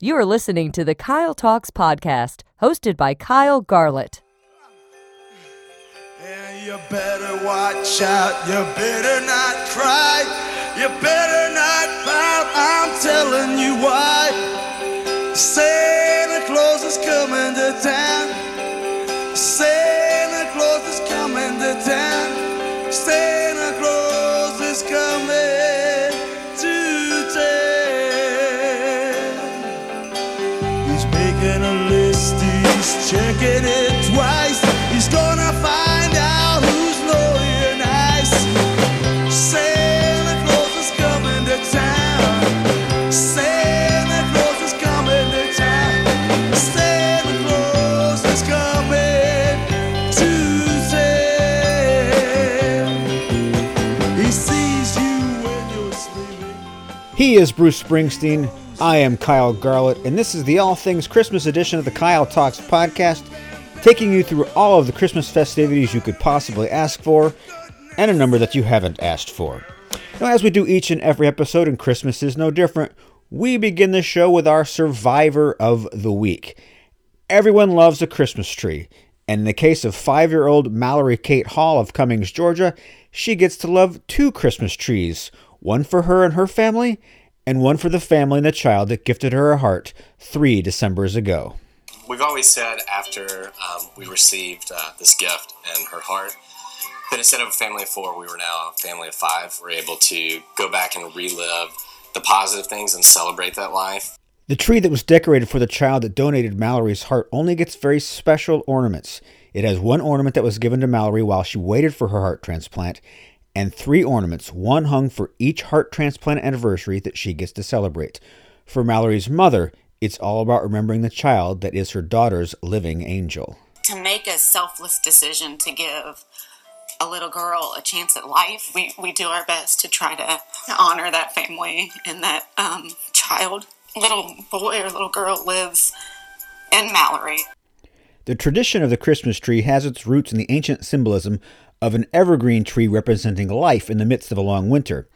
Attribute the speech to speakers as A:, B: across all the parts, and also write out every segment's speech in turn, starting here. A: You are listening to the Kyle Talks podcast, hosted by Kyle Garlett. And you better watch out. You better not cry. You better not I'm telling you why. Santa Claus is coming to town. Santa
B: checking it twice. He's gonna find out who's naughty and nice. Santa Claus is coming to town. Santa Claus is coming to town. Santa Claus is coming to town. He sees you when you're sleeping. He is Bruce Springsteen. I am Kyle Garlett, and this is the All Things Christmas edition of the Kyle Talks podcast, taking you through all of the Christmas festivities you could possibly ask for, and a number that you haven't asked for. Now, as we do each and every episode, and Christmas is no different, we begin the show with our survivor of the week. Everyone loves a Christmas tree. And in the case of five year old Mallory Kate Hall of Cummings, Georgia, she gets to love two Christmas trees one for her and her family, and one for the family and the child that gifted her a heart three Decembers ago.
C: We've always said after um, we received uh, this gift and her heart that instead of a family of four, we were now a family of five. We're able to go back and relive the positive things and celebrate that life.
B: The tree that was decorated for the child that donated Mallory's heart only gets very special ornaments. It has one ornament that was given to Mallory while she waited for her heart transplant, and three ornaments, one hung for each heart transplant anniversary that she gets to celebrate. For Mallory's mother, it's all about remembering the child that is her daughter's living angel.
D: To make a selfless decision to give a little girl a chance at life, we, we do our best to try to honor that family and that um, child. Little boy or little girl lives in Mallory.
B: The tradition of the Christmas tree has its roots in the ancient symbolism of an evergreen tree representing life in the midst of a long winter.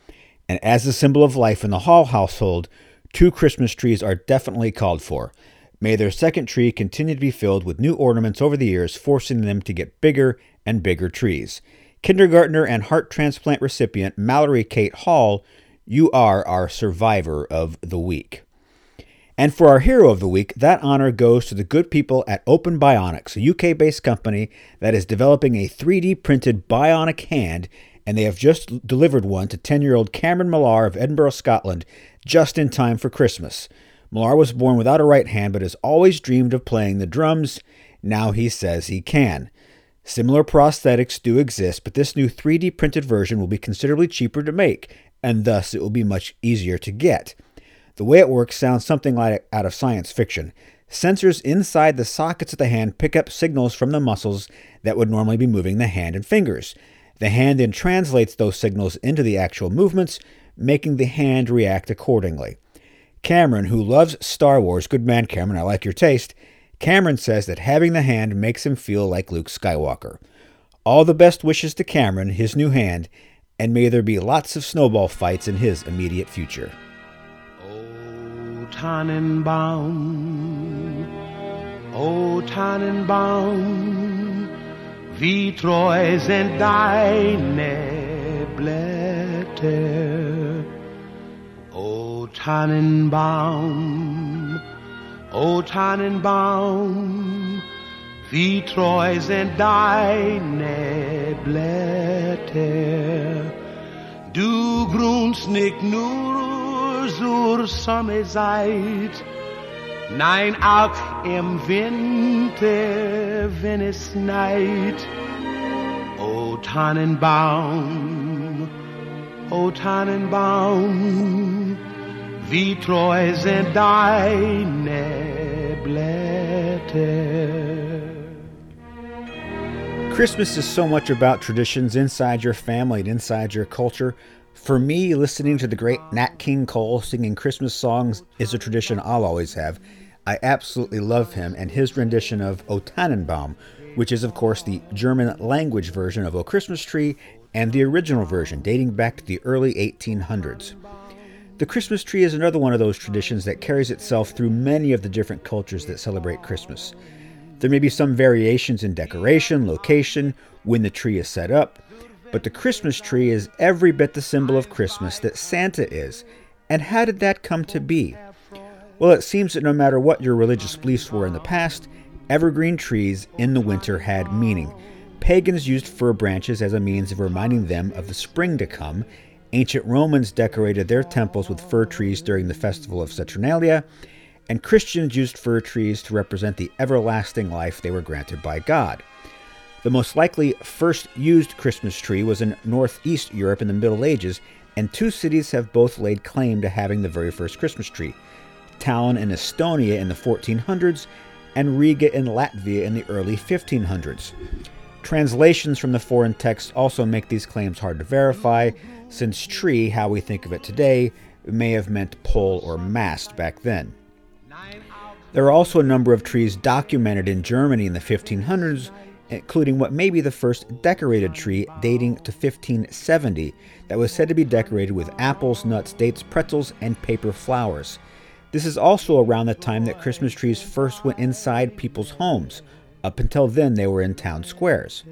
B: And as the symbol of life in the Hall household, two Christmas trees are definitely called for. May their second tree continue to be filled with new ornaments over the years, forcing them to get bigger and bigger trees. Kindergartner and heart transplant recipient Mallory Kate Hall, you are our survivor of the week. And for our hero of the week, that honor goes to the good people at Open Bionics, a UK based company that is developing a 3D printed bionic hand, and they have just delivered one to 10 year old Cameron Millar of Edinburgh, Scotland, just in time for Christmas. Millar was born without a right hand but has always dreamed of playing the drums. Now he says he can. Similar prosthetics do exist, but this new 3D printed version will be considerably cheaper to make, and thus it will be much easier to get. The way it works sounds something like out of science fiction. Sensors inside the sockets of the hand pick up signals from the muscles that would normally be moving the hand and fingers. The hand then translates those signals into the actual movements, making the hand react accordingly. Cameron, who loves Star Wars, good man Cameron, I like your taste, Cameron says that having the hand makes him feel like Luke Skywalker. All the best wishes to Cameron, his new hand, and may there be lots of snowball fights in his immediate future. Tannenbaum, O Tannenbaum, wie treu sind deine Blätter. O Tannenbaum, O Tannenbaum, wie treu sind deine Blätter. Du grunst nicht nur Ursur sommerzeit. Nein, auch im Winter, wenn es neid. O Tannenbaum, o Tannenbaum, wie treu sind deine Blätter. Christmas is so much about traditions inside your family and inside your culture. For me, listening to the great Nat King Cole singing Christmas songs is a tradition I'll always have. I absolutely love him and his rendition of O Tannenbaum, which is, of course, the German language version of O Christmas Tree and the original version, dating back to the early 1800s. The Christmas tree is another one of those traditions that carries itself through many of the different cultures that celebrate Christmas. There may be some variations in decoration, location, when the tree is set up, but the Christmas tree is every bit the symbol of Christmas that Santa is. And how did that come to be? Well, it seems that no matter what your religious beliefs were in the past, evergreen trees in the winter had meaning. Pagans used fir branches as a means of reminding them of the spring to come. Ancient Romans decorated their temples with fir trees during the festival of Saturnalia, and Christians used fir trees to represent the everlasting life they were granted by God. The most likely first used Christmas tree was in Northeast Europe in the Middle Ages, and two cities have both laid claim to having the very first Christmas tree Tallinn in Estonia in the 1400s, and Riga in Latvia in the early 1500s. Translations from the foreign texts also make these claims hard to verify, since tree, how we think of it today, may have meant pole or mast back then. There are also a number of trees documented in Germany in the 1500s including what may be the first decorated tree dating to 1570 that was said to be decorated with apples, nuts, dates, pretzels, and paper flowers. This is also around the time that Christmas trees first went inside people's homes. Up until then, they were in town squares.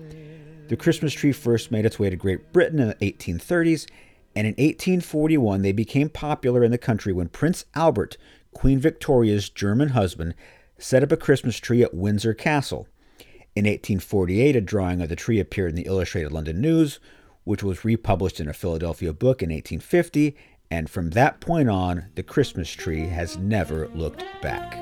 B: The Christmas tree first made its way to Great Britain in the 1830s, and in 1841 they became popular in the country when Prince Albert, Queen Victoria's German husband, set up a Christmas tree at Windsor Castle. In 1848, a drawing of the tree appeared in the Illustrated London News, which was republished in a Philadelphia book in 1850, and from that point on, the Christmas tree has never looked back.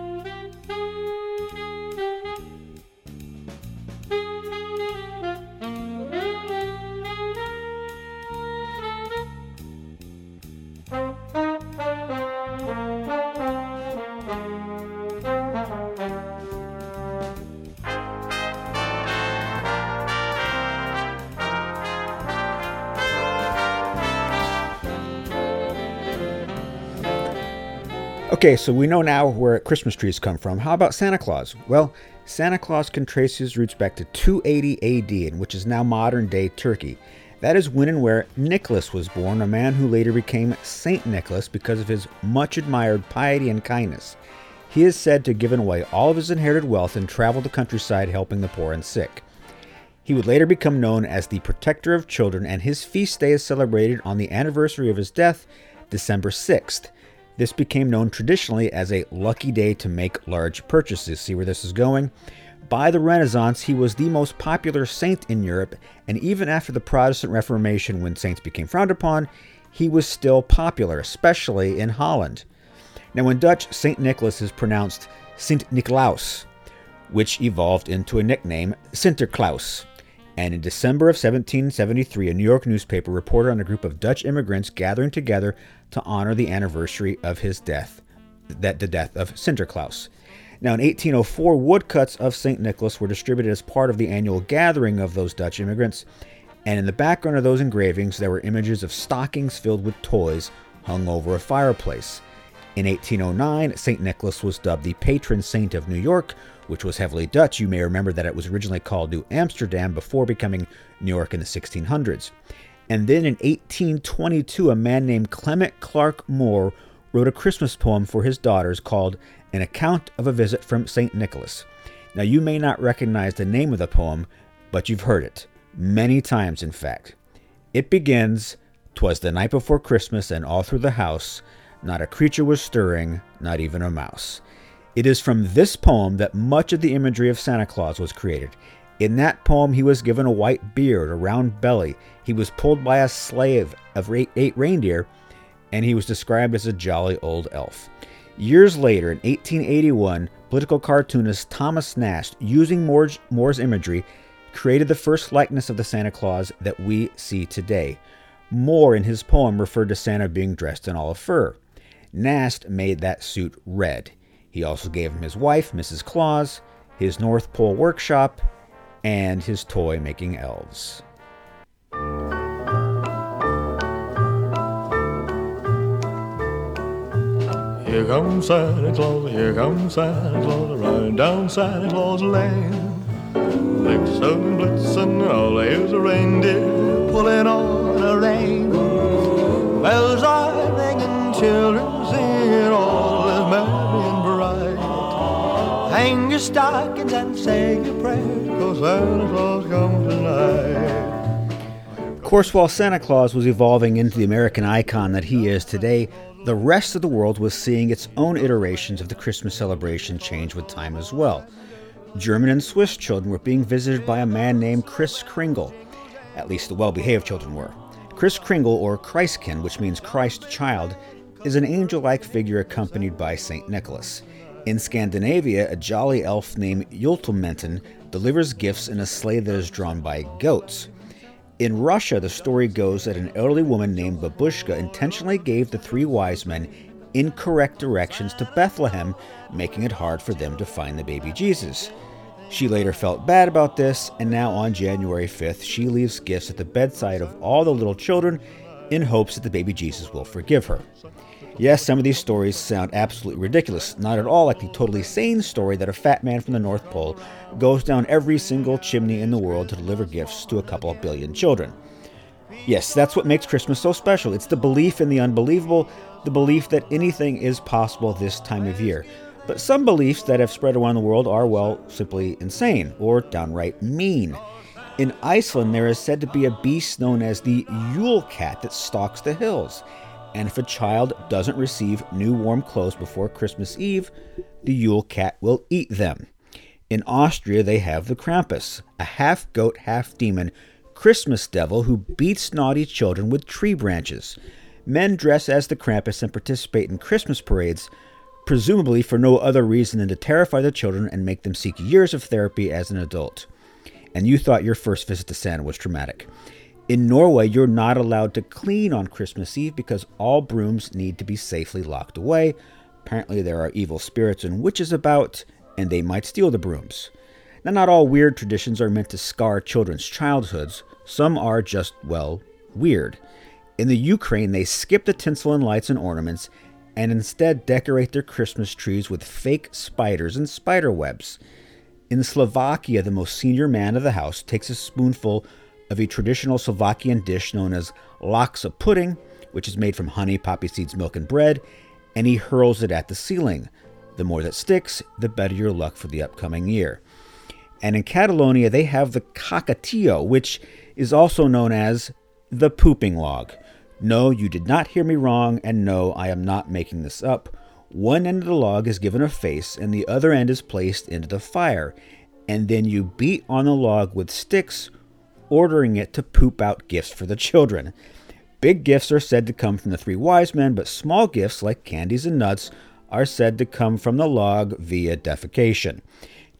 B: Okay, so we know now where Christmas trees come from. How about Santa Claus? Well, Santa Claus can trace his roots back to 280 AD, which is now modern day Turkey. That is when and where Nicholas was born, a man who later became Saint Nicholas because of his much admired piety and kindness. He is said to have given away all of his inherited wealth and traveled the countryside helping the poor and sick. He would later become known as the protector of children, and his feast day is celebrated on the anniversary of his death, December 6th. This became known traditionally as a lucky day to make large purchases. See where this is going? By the Renaissance, he was the most popular saint in Europe, and even after the Protestant Reformation, when saints became frowned upon, he was still popular, especially in Holland. Now, in Dutch, St. Nicholas is pronounced Sint Nicolaus, which evolved into a nickname, Sinterklaas. And in December of 1773, a New York newspaper reported on a group of Dutch immigrants gathering together to honor the anniversary of his death, that the death of Sinterklaas. Now, in 1804, woodcuts of St. Nicholas were distributed as part of the annual gathering of those Dutch immigrants, and in the background of those engravings, there were images of stockings filled with toys hung over a fireplace. In 1809, St. Nicholas was dubbed the patron saint of New York, which was heavily Dutch. You may remember that it was originally called New Amsterdam before becoming New York in the 1600s. And then in 1822, a man named Clement Clark Moore wrote a Christmas poem for his daughters called An Account of a Visit from St. Nicholas. Now, you may not recognize the name of the poem, but you've heard it many times, in fact. It begins Twas the night before Christmas, and all through the house, not a creature was stirring, not even a mouse. It is from this poem that much of the imagery of Santa Claus was created. In that poem, he was given a white beard, a round belly. He was pulled by a slave of eight, reindeer, and he was described as a jolly old elf. Years later, in 1881, political cartoonist Thomas Nast, using Moore's, Moore's imagery, created the first likeness of the Santa Claus that we see today. Moore, in his poem, referred to Santa being dressed in of fur. Nast made that suit red. He also gave him his wife, Mrs. Claus, his North Pole workshop, and his toy making elves. Here comes Santa Claus, here comes Santa Claus, riding down Santa Claus Lane. Blitzen, blitzen, all here's a reindeer pulling on a rein. Bells are ringing, children singing, all is merry and bright. Hang your stockings and say your prayers. Of course, while Santa Claus was evolving into the American icon that he is today, the rest of the world was seeing its own iterations of the Christmas celebration change with time as well. German and Swiss children were being visited by a man named Chris Kringle. At least the well behaved children were. Chris Kringle, or Christkin, which means Christ child, is an angel like figure accompanied by St. Nicholas. In Scandinavia, a jolly elf named Jultomenten delivers gifts in a sleigh that is drawn by goats. In Russia, the story goes that an elderly woman named Babushka intentionally gave the three wise men incorrect directions to Bethlehem, making it hard for them to find the baby Jesus. She later felt bad about this, and now on January 5th, she leaves gifts at the bedside of all the little children in hopes that the baby Jesus will forgive her. Yes, some of these stories sound absolutely ridiculous, not at all like the totally sane story that a fat man from the North Pole goes down every single chimney in the world to deliver gifts to a couple of billion children. Yes, that's what makes Christmas so special. It's the belief in the unbelievable, the belief that anything is possible this time of year. But some beliefs that have spread around the world are, well, simply insane or downright mean. In Iceland, there is said to be a beast known as the Yule Cat that stalks the hills and if a child doesn't receive new warm clothes before Christmas Eve, the Yule cat will eat them. In Austria, they have the Krampus, a half goat, half demon Christmas devil who beats naughty children with tree branches. Men dress as the Krampus and participate in Christmas parades, presumably for no other reason than to terrify the children and make them seek years of therapy as an adult. And you thought your first visit to Santa was traumatic. In Norway, you're not allowed to clean on Christmas Eve because all brooms need to be safely locked away. Apparently, there are evil spirits and witches about, and they might steal the brooms. Now, not all weird traditions are meant to scar children's childhoods, some are just, well, weird. In the Ukraine, they skip the tinsel and lights and ornaments and instead decorate their Christmas trees with fake spiders and spider webs. In Slovakia, the most senior man of the house takes a spoonful of a traditional Slovakian dish known as laksa pudding, which is made from honey, poppy seeds, milk, and bread, and he hurls it at the ceiling. The more that sticks, the better your luck for the upcoming year. And in Catalonia, they have the cacatillo, which is also known as the pooping log. No, you did not hear me wrong, and no, I am not making this up. One end of the log is given a face, and the other end is placed into the fire, and then you beat on the log with sticks ordering it to poop out gifts for the children. Big gifts are said to come from the three wise men, but small gifts, like candies and nuts, are said to come from the log via defecation.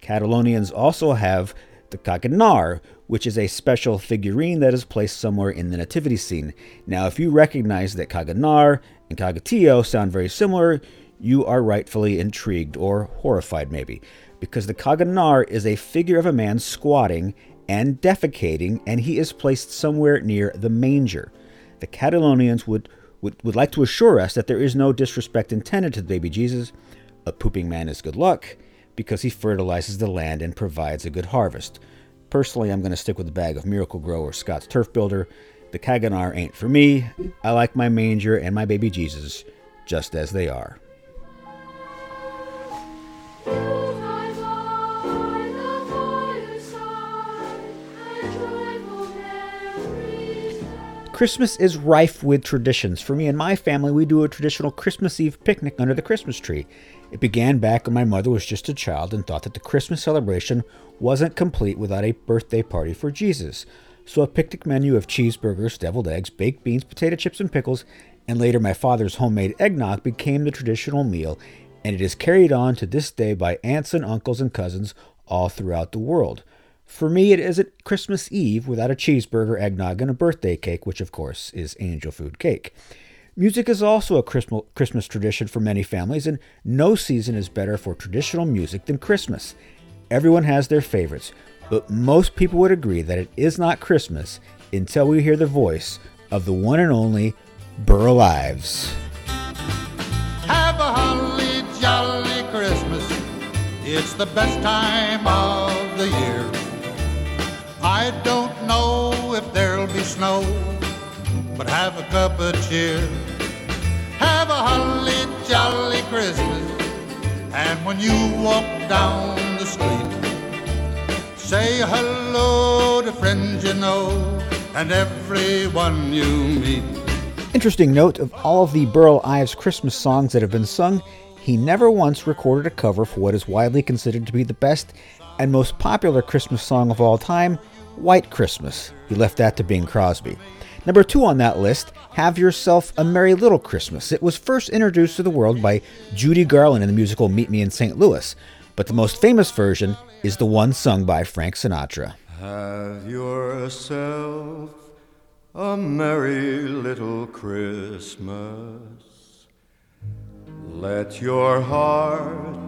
B: Catalonians also have the Caganer, which is a special figurine that is placed somewhere in the nativity scene. Now, if you recognize that Caganer and Cagatillo sound very similar, you are rightfully intrigued or horrified, maybe, because the Caganer is a figure of a man squatting and defecating, and he is placed somewhere near the manger. The Catalonians would, would, would like to assure us that there is no disrespect intended to the baby Jesus. A pooping man is good luck because he fertilizes the land and provides a good harvest. Personally, I'm going to stick with the bag of Miracle-Gro or Scott's Turf Builder. The Caganer ain't for me. I like my manger and my baby Jesus just as they are. Christmas is rife with traditions. For me and my family, we do a traditional Christmas Eve picnic under the Christmas tree. It began back when my mother was just a child and thought that the Christmas celebration wasn't complete without a birthday party for Jesus. So a picnic menu of cheeseburgers, deviled eggs, baked beans, potato chips, and pickles, and later my father's homemade eggnog became the traditional meal, and it is carried on to this day by aunts and uncles and cousins all throughout the world. For me, it isn't Christmas Eve without a cheeseburger, eggnog, and a birthday cake, which of course is angel food cake. Music is also a Christmas tradition for many families, and no season is better for traditional music than Christmas. Everyone has their favorites, but most people would agree that it is not Christmas until we hear the voice of the one and only Burl Ives. Have a holly jolly Christmas. It's the best time of I don't know if there'll be snow, but have a cup of cheer. Have a holly jolly Christmas, and when you walk down the street, say hello to friends you know and everyone you meet. Interesting note of all of the Burl Ives Christmas songs that have been sung, he never once recorded a cover for what is widely considered to be the best and most popular Christmas song of all time, White Christmas. He left that to Bing Crosby. Number two on that list, Have Yourself a Merry Little Christmas. It was first introduced to the world by Judy Garland in the musical Meet Me in St. Louis, but the most famous version is the one sung by Frank Sinatra. Have yourself a merry little Christmas. Let your heart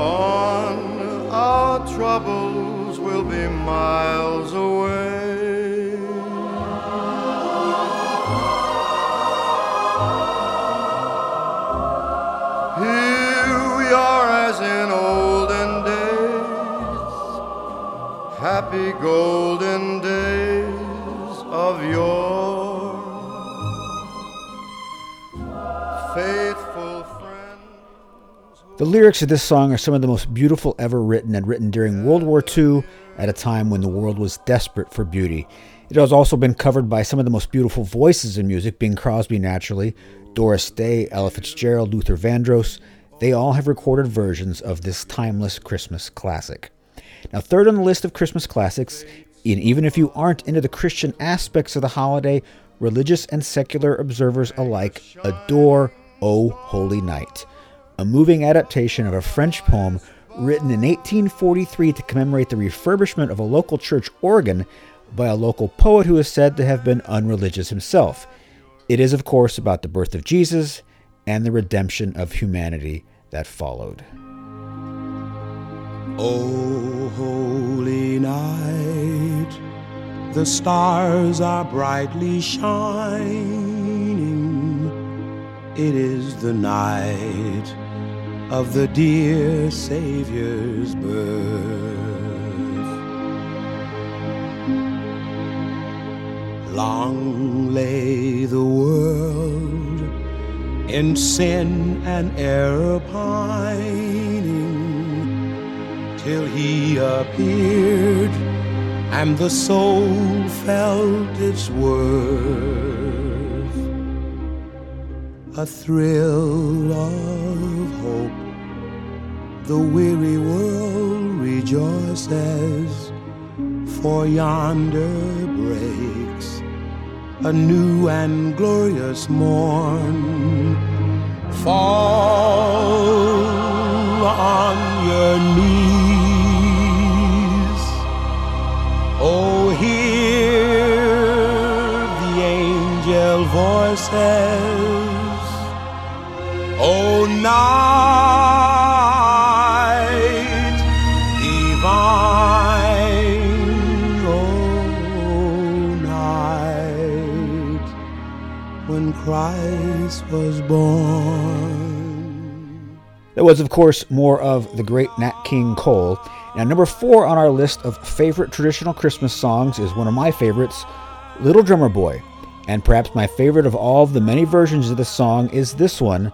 B: troubles will be miles away. Here we are as in olden days, happy golden days. The lyrics of this song are some of the most beautiful ever written and written during World War II at a time when the world was desperate for beauty. It has also been covered by some of the most beautiful voices in music, Bing Crosby naturally, Doris Day, Ella Fitzgerald, Luther Vandross. They all have recorded versions of this timeless Christmas classic. Now, third on the list of Christmas classics, and even if you aren't into the Christian aspects of the holiday, religious and secular observers alike adore O Holy Night a moving adaptation of a French poem written in 1843 to commemorate the refurbishment of a local church organ by a local poet who is said to have been unreligious himself. It is, of course, about the birth of Jesus and the redemption of humanity that followed. Oh, holy night, the stars are brightly shining it is the night of the dear Savior's birth. Long lay the world in sin and error pining till he appeared and the soul felt its worth a thrill of hope. The weary world rejoices, for yonder breaks a new and glorious morn. Fall on your knees, oh, hear the angel voices O oh, night divine, O oh, night when Christ was born. That was, of course, more of the great Nat King Cole. Now, number four on our list of favorite traditional Christmas songs is one of my favorites, Little Drummer Boy. And perhaps my favorite of all of the many versions of this song is this one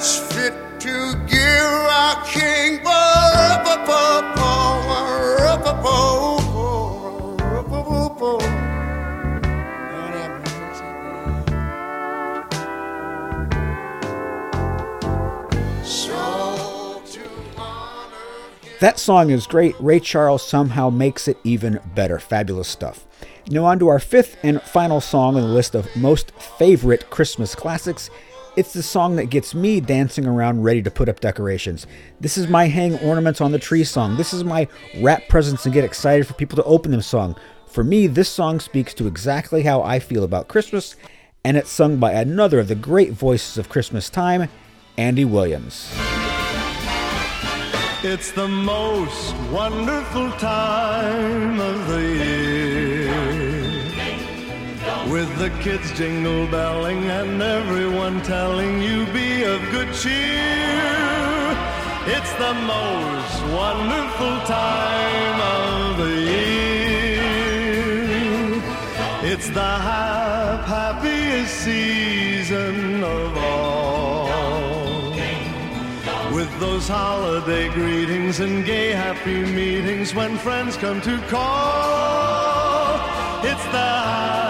B: that's fit to give our King. That song is great. Ray Charles somehow makes it even better. Fabulous stuff. Now, on to our fifth and final song on the list of most favorite Christmas classics. It's the song that gets me dancing around ready to put up decorations. This is my hang ornaments on the tree song. This is my wrap presents and get excited for people to open them song. For me, this song speaks to exactly how I feel about Christmas, and it's sung by another of the great voices of Christmas time, Andy Williams. It's the most wonderful time of the year. With the kids jingle belling and everyone telling you be of good cheer. It's the most wonderful time of the year. It's the hap happiest season of all. With those holiday greetings and gay happy meetings when friends come to call. It's the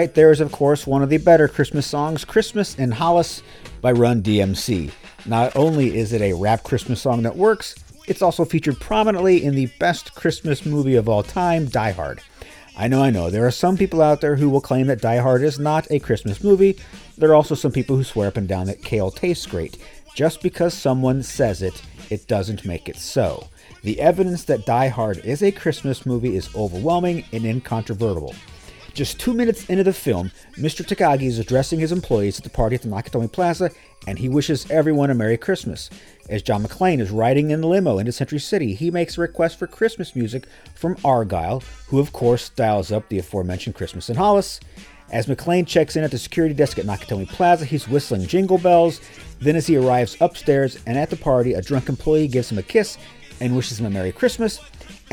B: right there is, of course, one of the better Christmas songs, Christmas in Hollis by Run DMC. Not only is it a rap Christmas song that works, it's also featured prominently in the best Christmas movie of all time, Die Hard. I know, I know, there are some people out there who will claim that Die Hard is not a Christmas movie. There are also some people who swear up and down that kale tastes great. Just because someone says it, it doesn't make it so. The evidence that Die Hard is a Christmas movie is overwhelming and incontrovertible. Just two minutes into the film, Mr. Takagi is addressing his employees at the party at the Nakatomi Plaza, and he wishes everyone a Merry Christmas. As John McClane is riding in the limo into Century City, he makes a request for Christmas music from Argyle, who of course dials up the aforementioned Christmas in Hollis. As McClane checks in at the security desk at Nakatomi Plaza, he's whistling jingle bells. Then, as he arrives upstairs and at the party, a drunk employee gives him a kiss and wishes him a Merry Christmas.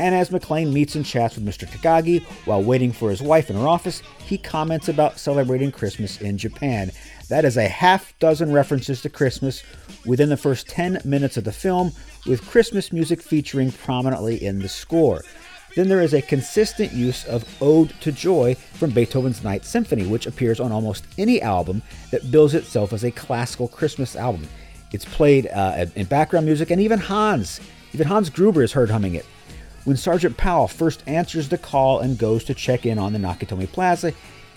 B: And as McClane meets and chats with Mr. Takagi while waiting for his wife in her office, he comments about celebrating Christmas in Japan. That is a half dozen references to Christmas within the first 10 minutes of the film, with Christmas music featuring prominently in the score. Then there is a consistent use of Ode to Joy from Beethoven's Ninth Symphony, which appears on almost any album that bills itself as a classical Christmas album. It's played uh, in background music, and even Hans, even Hans Gruber is heard humming it. When Sergeant Powell first answers the call and goes to check in on the Nakatomi Plaza,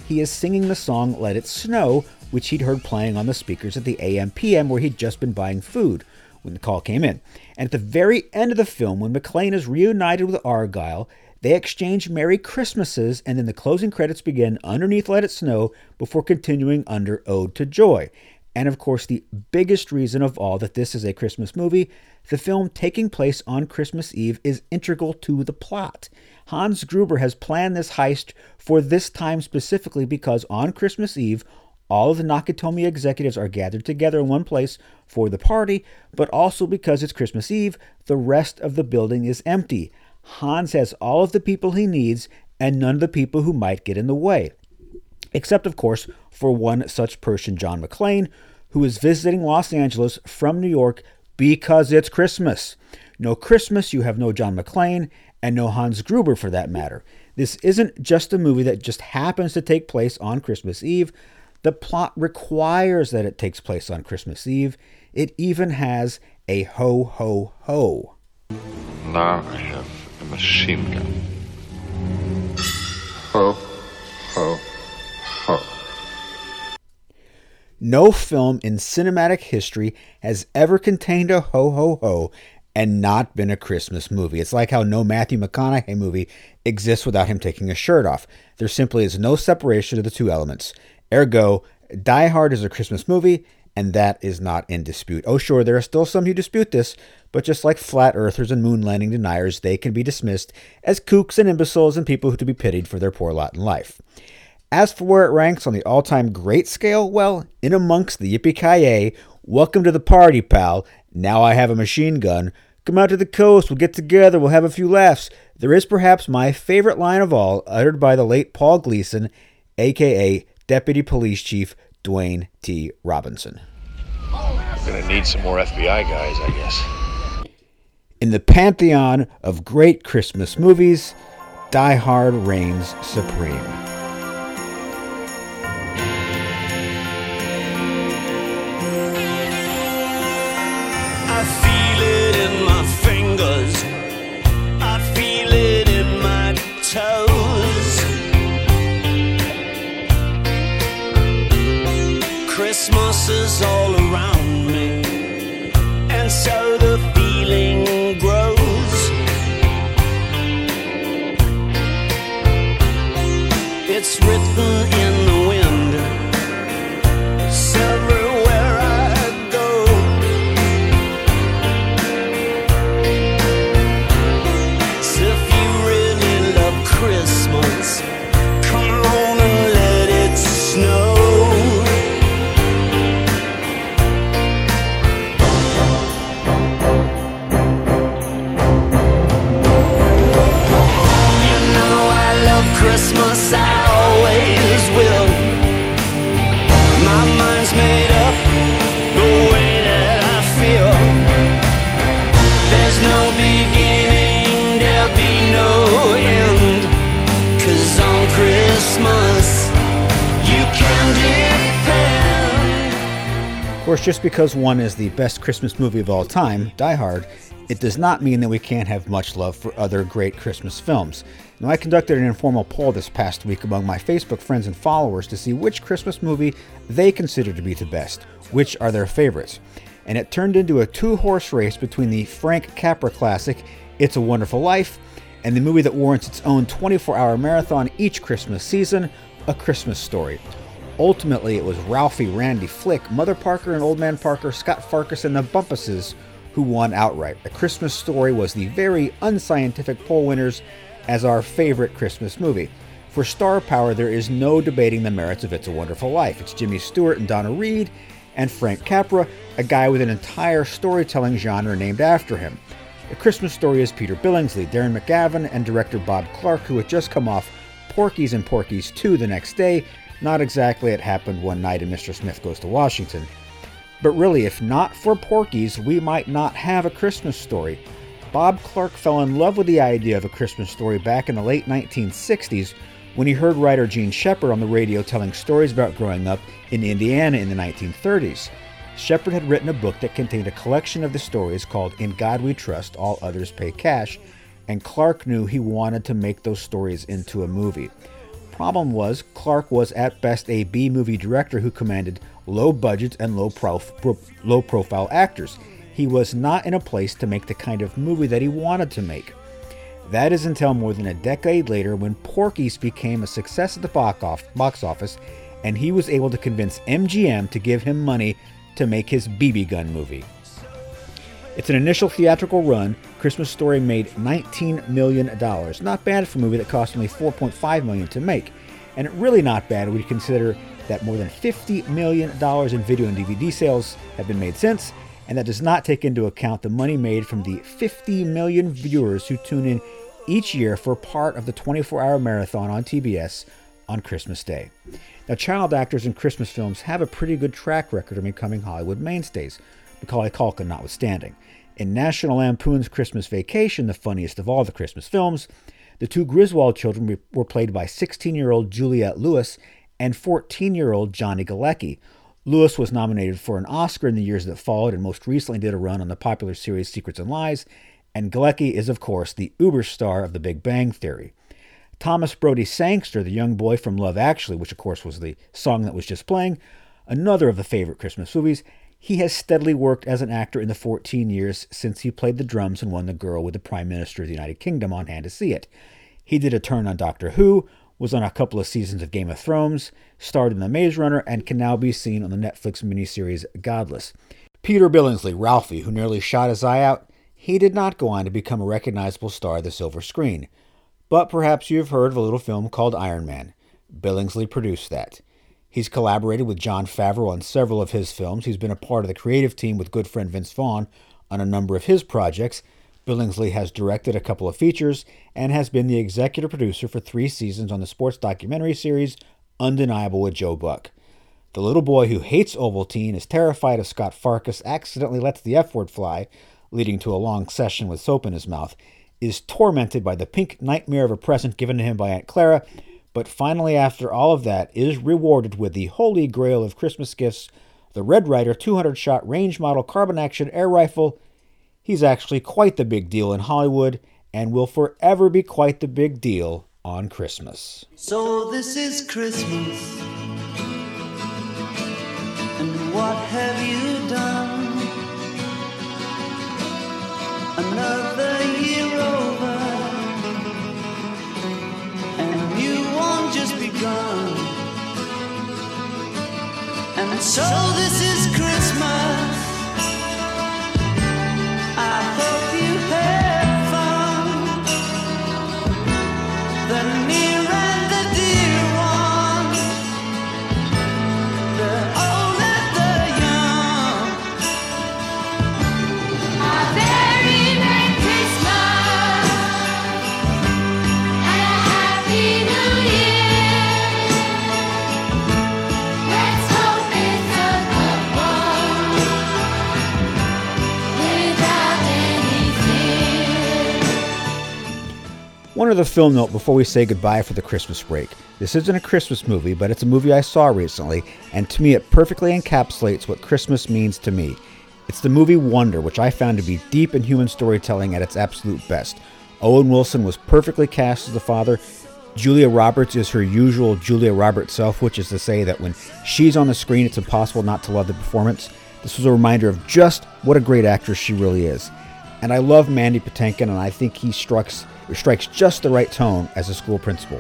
B: he is singing the song Let It Snow, which he'd heard playing on the speakers at the AM PM where he'd just been buying food when the call came in. And at the very end of the film, when McClane is reunited with Argyle, they exchange Merry Christmases, and then the closing credits begin underneath Let It Snow before continuing under Ode to Joy. And of course, the biggest reason of all that this is a Christmas movie, the film taking place on Christmas Eve is integral to the plot. Hans Gruber has planned this heist for this time specifically because on Christmas Eve, all of the Nakatomi executives are gathered together in one place for the party, but also because it's Christmas Eve, the rest of the building is empty. Hans has all of the people he needs and none of the people who might get in the way. Except, of course, for one such person, John McClane, who is visiting Los Angeles from New York because it's Christmas. No Christmas, you have no John McClane and no Hans Gruber for that matter. This isn't just a movie that just happens to take place on Christmas Eve. The plot requires that it takes place on Christmas Eve. It even has a ho ho ho. Now I have a machine gun. Ho ho No film in cinematic history has ever contained a ho ho ho and not been a Christmas movie. It's like how no Matthew McConaughey movie exists without him taking a shirt off. There simply is no separation of the two elements. Ergo, Die Hard is a Christmas movie, and that is not in dispute. Oh, sure, there are still some who dispute this, but just like flat earthers and moon landing deniers, they can be dismissed as kooks and imbeciles and people who to be pitied for their poor lot in life. As for where it ranks on the all time great scale, well, in amongst the Yippie Kaye, welcome to the party, pal. Now I have a machine gun. Come out to the coast, we'll get together, we'll have a few laughs. There is perhaps my favorite line of all, uttered by the late Paul Gleason, aka Deputy Police Chief Dwayne T. Robinson. I'm gonna need some more FBI guys, I guess. In the pantheon of great Christmas movies, Die Hard reigns supreme. Christmas is all around me, and so the feeling grows. It's written course, just because one is the best Christmas movie of all time, Die Hard, it does not mean that we can't have much love for other great Christmas films. Now, I conducted an informal poll this past week among my Facebook friends and followers to see which Christmas movie they consider to be the best, which are their favorites. And it turned into a two horse race between the Frank Capra classic, It's a Wonderful Life, and the movie that warrants its own 24 hour marathon each Christmas season, A Christmas Story. Ultimately, it was Ralphie, Randy, Flick, Mother Parker, and Old Man Parker, Scut Farkus, and the Bumpuses who won outright. A Christmas Story was the very unscientific poll winners as our favorite Christmas movie. For star power, there is no debating the merits of It's a Wonderful Life. It's Jimmy Stewart and Donna Reed and Frank Capra, a guy with an entire storytelling genre named after him. A Christmas Story is Peter Billingsley, Darren McGavin, and director Bob Clark, who had just come off Porky's and Porky's 2 the next day, not exactly it happened one night and Mr. Smith Goes to Washington. But really, if not for Porky's, we might not have a Christmas story. Bob Clark fell in love with the idea of a Christmas story back in the late 1960s when he heard writer Jean Shepherd on the radio telling stories about growing up in Indiana in the 1930s. Shepherd had written a book that contained a collection of the stories called In God We Trust, All Others Pay Cash, and Clark knew he wanted to make those stories into a movie problem was, Clark was at best a B movie director who commanded low budgets and low, prof- pro- low profile actors. He was not in a place to make the kind of movie that he wanted to make. That is until more than a decade later when Porky's became a success at the box office and he was able to convince MGM to give him money to make his BB gun movie. It's an initial theatrical run. Christmas Story made $19 million. Not bad for a movie that cost only $4.5 million to make. And really not bad when you consider that more than $50 million in video and DVD sales have been made since, and that does not take into account the money made from the 50 million viewers who tune in each year for part of the 24 hour marathon on TBS on Christmas Day. Now, child actors in Christmas films have a pretty good track record of becoming Hollywood mainstays. Macaulay Culkin notwithstanding. In National Lampoon's Christmas Vacation, the funniest of all the Christmas films, the two Griswold children were played by 16 year old Juliette Lewis and 14 year old Johnny Galecki. Lewis was nominated for an Oscar in the years that followed and most recently did a run on the popular series Secrets and Lies. And Galecki is, of course, the uber star of The Big Bang Theory. Thomas Brodie Sangster, the young boy from Love Actually, which of course was the song that was just playing, another of the favorite Christmas movies, he has steadily worked as an actor in the 14 years since he played the drums and won the girl with the Prime Minister of the United Kingdom on hand to see it. He did a turn on Doctor Who, was on a couple of seasons of Game of Thrones, starred in The Maze Runner, and can now be seen on the Netflix miniseries Godless. Peter Billingsley, Ralphie, who nearly shot his eye out, he did not go on to become a recognizable star of the silver screen. But perhaps you have heard of a little film called Iron Man. Billingsley produced that. He's collaborated with Jon Favreau on several of his films. He's been a part of the creative team with good friend Vince Vaughn on a number of his projects. Billingsley has directed a couple of features and has been the executive producer for three seasons on the sports documentary series Undeniable with Joe Buck. The little boy who hates Ovaltine is terrified of Scut Farkus, accidentally lets the F word fly, leading to a long session with soap in his mouth, is tormented by the pink nightmare of a present given to him by Aunt Clara, but finally, after all of that, is rewarded with the holy grail of Christmas gifts the Red Ryder 200 shot range model carbine action air rifle. He's actually quite the big deal in Hollywood and will forever be quite the big deal on Christmas. So, this is Christmas. And what have you done? Another gone. And so this is Christmas. One other film note before we say goodbye for the Christmas break. This isn't a Christmas movie, but it's a movie I saw recently, and to me it perfectly encapsulates what Christmas means to me. It's the movie Wonder, which I found to be deep in human storytelling at its absolute best. Owen Wilson was perfectly cast as the father. Julia Roberts is her usual Julia Roberts self, which is to say that when she's on the screen, it's impossible not to love the performance. This was a reminder of just what a great actress she really is. And I love Mandy Patinkin, and I think he strikes, strikes just the right tone as a school principal.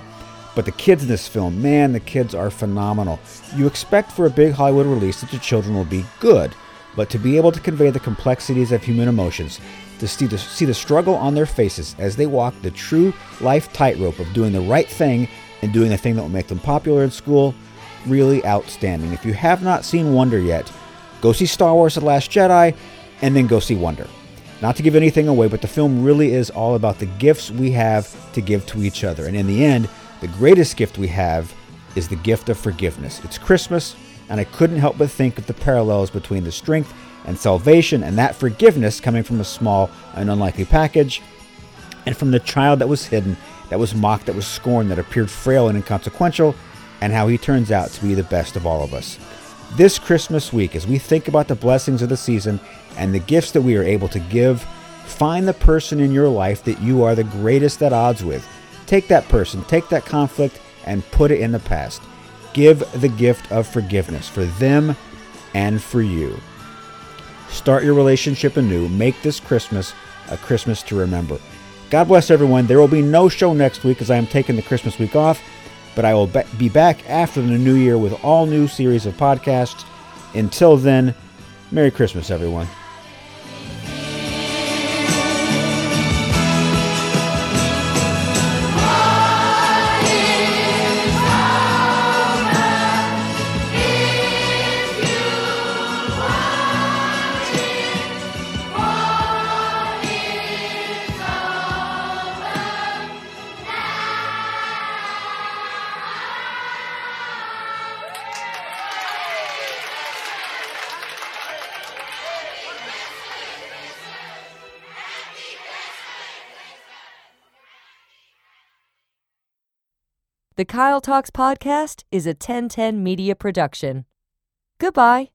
B: But the kids in this film, man, the kids are phenomenal. You expect for a big Hollywood release that the children will be good, but to be able to convey the complexities of human emotions, to see the, see the struggle on their faces as they walk the true life tightrope of doing the right thing and doing the thing that will make them popular in school, really outstanding. If you have not seen Wonder yet, go see Star Wars The Last Jedi and then go see Wonder. Not to give anything away, but the film really is all about the gifts we have to give to each other. And in the end, the greatest gift we have is the gift of forgiveness. It's Christmas, and I couldn't help but think of the parallels between the strength and salvation and that forgiveness coming from a small and unlikely package, and from the child that was hidden, that was mocked, that was scorned, that appeared frail and inconsequential, and how he turns out to be the best of all of us this Christmas week, as we think about the blessings of the season and the gifts that we are able to give, find the person in your life that you are the greatest at odds with. Take that person, take that conflict, and put it in the past. Give the gift of forgiveness for them and for you. Start your relationship anew. Make this Christmas a Christmas to remember. God bless everyone. There will be no show next week as I am taking the Christmas week off but I will be back after the new year with all new series of podcasts. Until then, Merry Christmas, everyone.
A: The Kyle Talks podcast is a 1010 media production. Goodbye.